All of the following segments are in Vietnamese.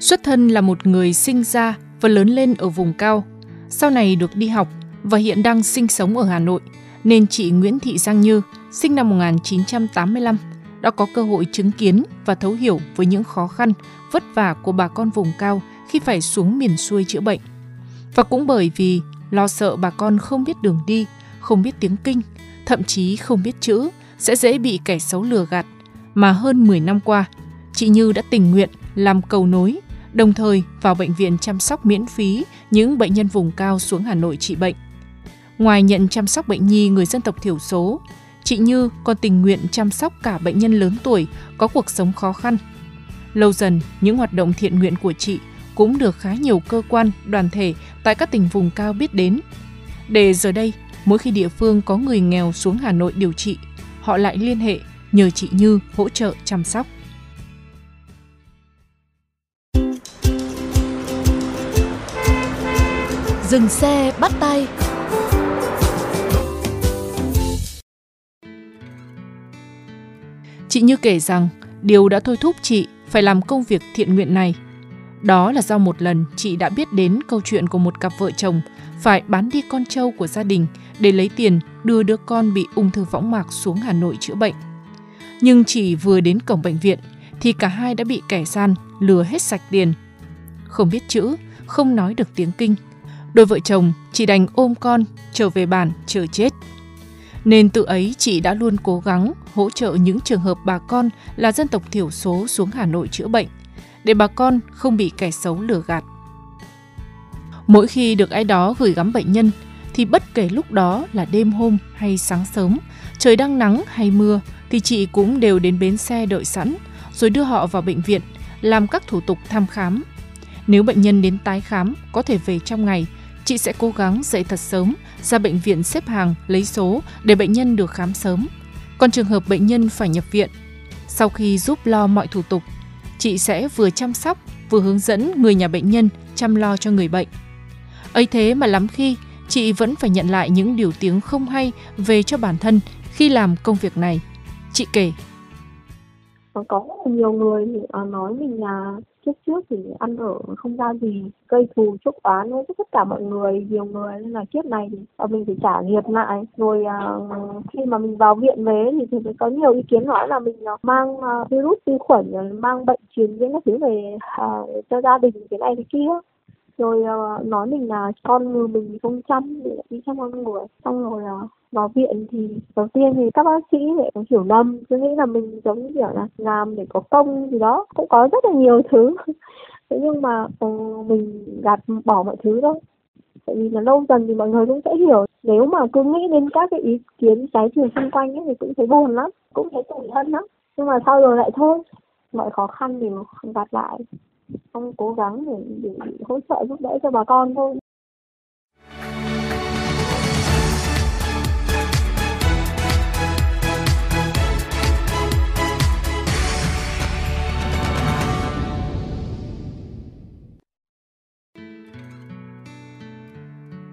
Xuất thân là một người sinh ra và lớn lên ở vùng cao. Sau này được đi học và hiện đang sinh sống ở Hà Nội, nên chị Nguyễn Thị Giang Như, sinh năm 1985, đã có cơ hội chứng kiến và thấu hiểu với những khó khăn, vất vả của bà con vùng cao khi phải xuống miền xuôi chữa bệnh. Và cũng bởi vì lo sợ bà con không biết đường đi, không biết tiếng kinh, thậm chí không biết chữ, sẽ dễ bị kẻ xấu lừa gạt, mà hơn 10 năm qua, chị Như đã tình nguyện làm cầu nối, đồng thời vào bệnh viện chăm sóc miễn phí những bệnh nhân vùng cao xuống Hà Nội trị bệnh. Ngoài nhận chăm sóc bệnh nhi người dân tộc thiểu số, chị Như còn tình nguyện chăm sóc cả bệnh nhân lớn tuổi có cuộc sống khó khăn. Lâu dần, những hoạt động thiện nguyện của chị cũng được khá nhiều cơ quan, đoàn thể tại các tỉnh vùng cao biết đến. Để giờ đây, mỗi khi địa phương có người nghèo xuống Hà Nội điều trị, họ lại liên hệ nhờ chị Như hỗ trợ chăm sóc. Dừng xe bắt tay Chị Như kể rằng điều đã thôi thúc chị phải làm công việc thiện nguyện này. Đó là do một lần chị đã biết đến câu chuyện của một cặp vợ chồng phải bán đi con trâu của gia đình để lấy tiền đưa đứa con bị ung thư võng mạc xuống Hà Nội chữa bệnh. Nhưng chỉ vừa đến cổng bệnh viện thì cả hai đã bị kẻ gian lừa hết sạch tiền. Không biết chữ, không nói được tiếng kinh. Đôi vợ chồng chỉ đành ôm con trở về bản chờ chết. Nên từ ấy chị đã luôn cố gắng hỗ trợ những trường hợp bà con là dân tộc thiểu số xuống Hà Nội chữa bệnh, để bà con không bị kẻ xấu lừa gạt. Mỗi khi được ai đó gửi gắm bệnh nhân, thì bất kể lúc đó là đêm hôm hay sáng sớm, trời đang nắng hay mưa, thì chị cũng đều đến bến xe đợi sẵn, rồi đưa họ vào bệnh viện, làm các thủ tục thăm khám. Nếu bệnh nhân đến tái khám, có thể về trong ngày, chị sẽ cố gắng dậy thật sớm, ra bệnh viện xếp hàng, lấy số để bệnh nhân được khám sớm. Còn trường hợp bệnh nhân phải nhập viện, sau khi giúp lo mọi thủ tục, chị sẽ vừa chăm sóc, vừa hướng dẫn người nhà bệnh nhân chăm lo cho người bệnh. ấy thế mà lắm khi chị vẫn phải nhận lại những điều tiếng không hay về cho bản thân khi làm công việc này. Chị kể, có rất là nhiều người thì ờ, nói mình là trước trước thì ăn ở không ra gì, gây thù chốt oán với tất cả mọi người, nhiều người, nên là kiếp này thì ờ, mình phải trả nghiệp lại. Rồi ờ, khi mà mình vào viện về thì thì có nhiều ý kiến nói là mình nó mang virus vi khuẩn mang bệnh truyền nhiễm các thứ về cho gia đình, cái này, cái kia rồi uh, nói mình là con người mình không chăm để đi chăm con người. Xong rồi uh, vào viện thì đầu tiên thì các bác sĩ lại có hiểu lầm. Cứ nghĩ là mình giống như kiểu là làm để có công gì đó. Cũng có rất là nhiều thứ. Thế nhưng mà uh, mình gạt bỏ mọi thứ thôi. Tại vì là lâu dần thì mọi người cũng sẽ hiểu. Nếu mà cứ nghĩ đến các cái ý kiến trái chiều xung quanh ấy thì cũng thấy buồn lắm cũng thấy tủi thân lắm. Nhưng mà sau rồi lại thôi mọi khó khăn thì gạt lại ông cố gắng để, để hỗ trợ giúp đỡ cho bà con thôi.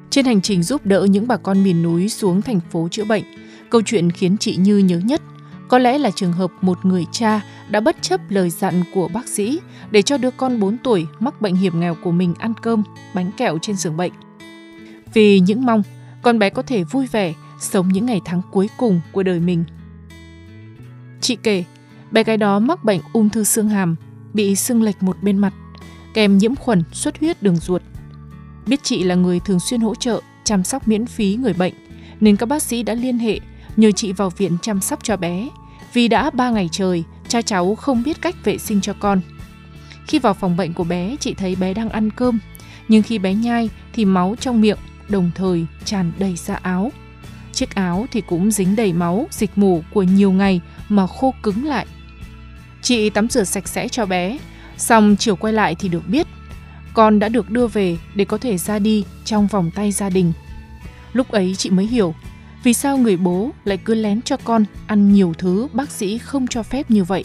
Trên hành trình giúp đỡ những bà con miền núi xuống thành phố chữa bệnh, câu chuyện khiến chị Như nhớ nhất có lẽ là trường hợp một người cha đã bất chấp lời dặn của bác sĩ để cho đứa con 4 tuổi mắc bệnh hiểm nghèo của mình ăn cơm, bánh kẹo trên giường bệnh. Vì những mong con bé có thể vui vẻ sống những ngày tháng cuối cùng của đời mình. Chị kể, bé gái đó mắc bệnh ung thư xương hàm, bị sưng lệch một bên mặt, kèm nhiễm khuẩn xuất huyết đường ruột. Biết chị là người thường xuyên hỗ trợ chăm sóc miễn phí người bệnh, nên các bác sĩ đã liên hệ nhờ chị vào viện chăm sóc cho bé. Vì đã 3 ngày trời, cha cháu không biết cách vệ sinh cho con. Khi vào phòng bệnh của bé, chị thấy bé đang ăn cơm, Nhưng khi bé nhai thì máu trong miệng đồng thời tràn đầy ra áo. Chiếc áo thì cũng dính đầy máu, dịch mù của nhiều ngày mà khô cứng lại. Chị tắm rửa sạch sẽ cho bé, xong chiều quay lại thì được biết con đã được đưa về để có thể ra đi trong vòng tay gia đình. Lúc ấy chị mới hiểu vì sao người bố lại cứ lén cho con ăn nhiều thứ bác sĩ không cho phép như vậy.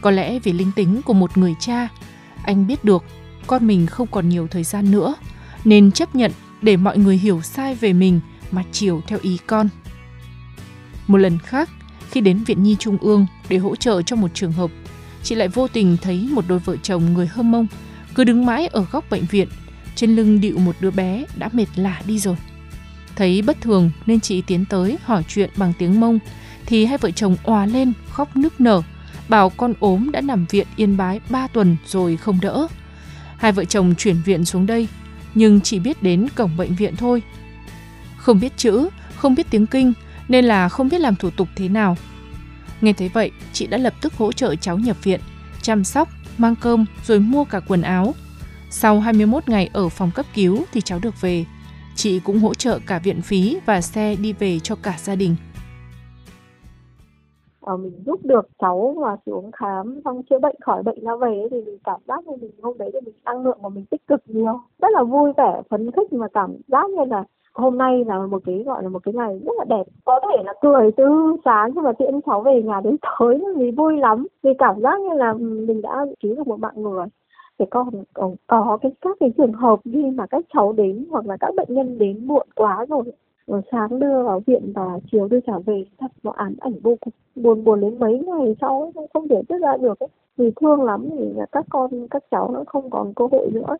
Có lẽ vì linh tính của một người cha, anh biết được con mình không còn nhiều thời gian nữa nên chấp nhận để mọi người hiểu sai về mình mà chiều theo ý con. Một lần khác, khi đến Viện Nhi Trung ương để hỗ trợ cho một trường hợp, chị lại vô tình thấy một đôi vợ chồng người Hơ Mông cứ đứng mãi ở góc bệnh viện, trên lưng điệu một đứa bé đã mệt lả đi rồi. Thấy bất thường nên chị tiến tới hỏi chuyện bằng tiếng Mông, thì hai vợ chồng òa lên khóc nức nở, bảo con ốm đã nằm viện yên bái 3 tuần rồi không đỡ. Hai vợ chồng chuyển viện xuống đây, nhưng chỉ biết đến cổng bệnh viện thôi. Không biết chữ, không biết tiếng kinh, nên là không biết làm thủ tục thế nào. Nghe thấy vậy, chị đã lập tức hỗ trợ cháu nhập viện, chăm sóc, mang cơm rồi mua cả quần áo. Sau 21 ngày ở phòng cấp cứu thì cháu được về. Chị cũng hỗ trợ cả viện phí và xe đi về cho cả gia đình. Ờ, mình giúp được cháu mà xuống khám xong chữa bệnh khỏi bệnh ra về thì mình cảm giác như mình hôm đấy thì mình năng lượng của mình tích cực nhiều. Rất là vui vẻ phấn khích mà cảm giác như là hôm nay là một cái gọi là một cái ngày rất là đẹp. Có thể là cười từ sáng nhưng mà tiễn cháu về nhà đến tối thì vui lắm. Vì cảm giác như là mình đã cứu được một mạng người thì còn có, có cái các cái trường hợp khi mà các cháu đến hoặc là các bệnh nhân đến muộn quá rồi và sáng đưa vào viện và chiều đưa trả về thật nó ám ảnh vô cùng buồn buồn đến mấy ngày sau ấy, không thể tiết ra được ấy. vì thương lắm thì các con các cháu nó không còn cơ hội nữa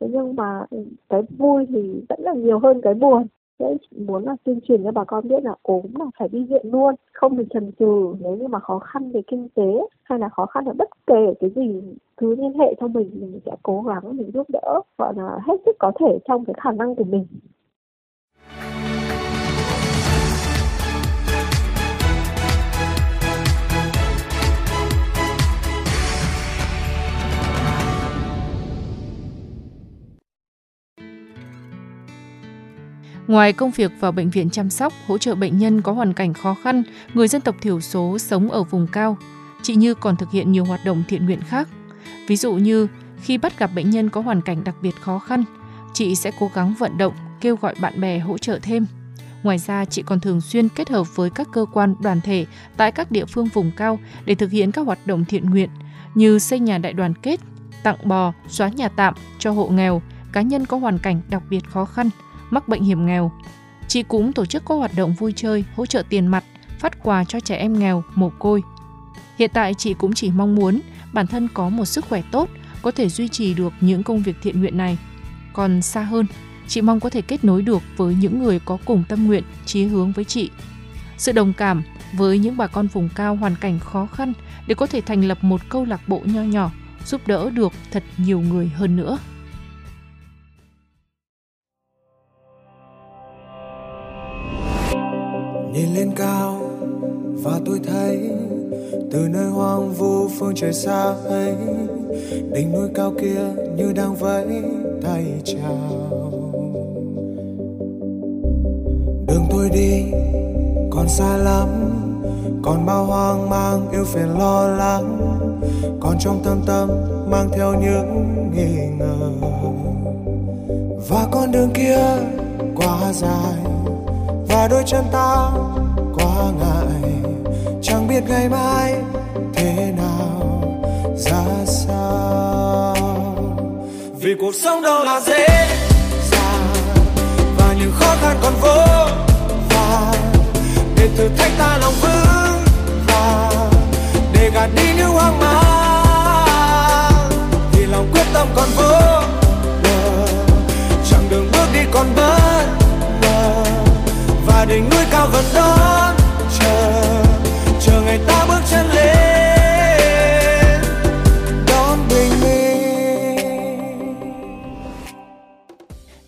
thế nhưng mà cái vui thì vẫn là nhiều hơn cái buồn Thế muốn là tuyên truyền cho bà con biết là ốm là phải đi viện luôn, không được chần chừ nếu như mà khó khăn về kinh tế hay là khó khăn ở bất kể cái gì cứ liên hệ cho mình mình sẽ cố gắng mình giúp đỡ gọi là hết sức có thể trong cái khả năng của mình. Ngoài công việc vào bệnh viện chăm sóc, hỗ trợ bệnh nhân có hoàn cảnh khó khăn, người dân tộc thiểu số sống ở vùng cao, chị Như còn thực hiện nhiều hoạt động thiện nguyện khác. Ví dụ như khi bắt gặp bệnh nhân có hoàn cảnh đặc biệt khó khăn, chị sẽ cố gắng vận động, kêu gọi bạn bè hỗ trợ thêm. Ngoài ra, chị còn thường xuyên kết hợp với các cơ quan, đoàn thể tại các địa phương vùng cao để thực hiện các hoạt động thiện nguyện như xây nhà đại đoàn kết, tặng bò, xóa nhà tạm cho hộ nghèo, cá nhân có hoàn cảnh đặc biệt khó khăn – mắc bệnh hiểm nghèo. Chị cũng tổ chức các hoạt động vui chơi, hỗ trợ tiền mặt, phát quà cho trẻ em nghèo, mồ côi. Hiện tại chị cũng chỉ mong muốn bản thân có một sức khỏe tốt, có thể duy trì được những công việc thiện nguyện này. Còn xa hơn, chị mong có thể kết nối được với những người có cùng tâm nguyện, chí hướng với chị. Sự đồng cảm với những bà con vùng cao hoàn cảnh khó khăn để có thể thành lập một câu lạc bộ nho nhỏ, giúp đỡ được thật nhiều người hơn nữa. nhìn lên cao và tôi thấy từ nơi hoang vu phương trời xa ấy, đỉnh núi cao kia như đang vẫy tay chào. Đường tôi đi, còn xa lắm, còn bao hoang mang yêu phiền lo lắng, còn trong tâm tâm mang theo những nghi ngờ. Và con đường kia quá dài, và đôi chân ta quá ngại chẳng biết ngày mai thế nào, ra sao. Vì cuộc sống đâu là dễ dàng, và những khó khăn còn vô và để thử thách ta lòng vững và để gạt đi những hoang mang. Thì lòng quyết tâm còn vô bờ, chặng đường bước đi còn bất và đỉnh núi cao vẫn đón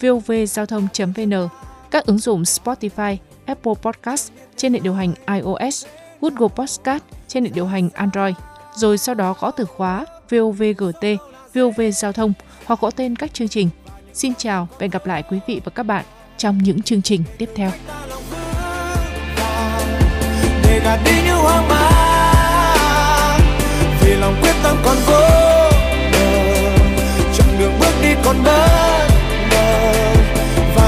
vovgiao thông.vn, các ứng dụng Spotify, Apple Podcast trên hệ điều hành iOS, Google Podcast trên hệ điều hành Android, rồi sau đó gõ từ khóa VOVGT, VOV Giao thông hoặc gõ tên các chương trình. Xin chào và hẹn gặp lại quý vị và các bạn trong những chương trình tiếp theo. để gạt đi những hoang mang vì lòng quyết tâm còn vô bờ chặng đường bước đi còn bất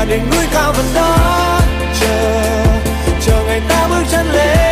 đỉnh núi cao vẫn đó chờ. Chờ ngày ta bước chân lên.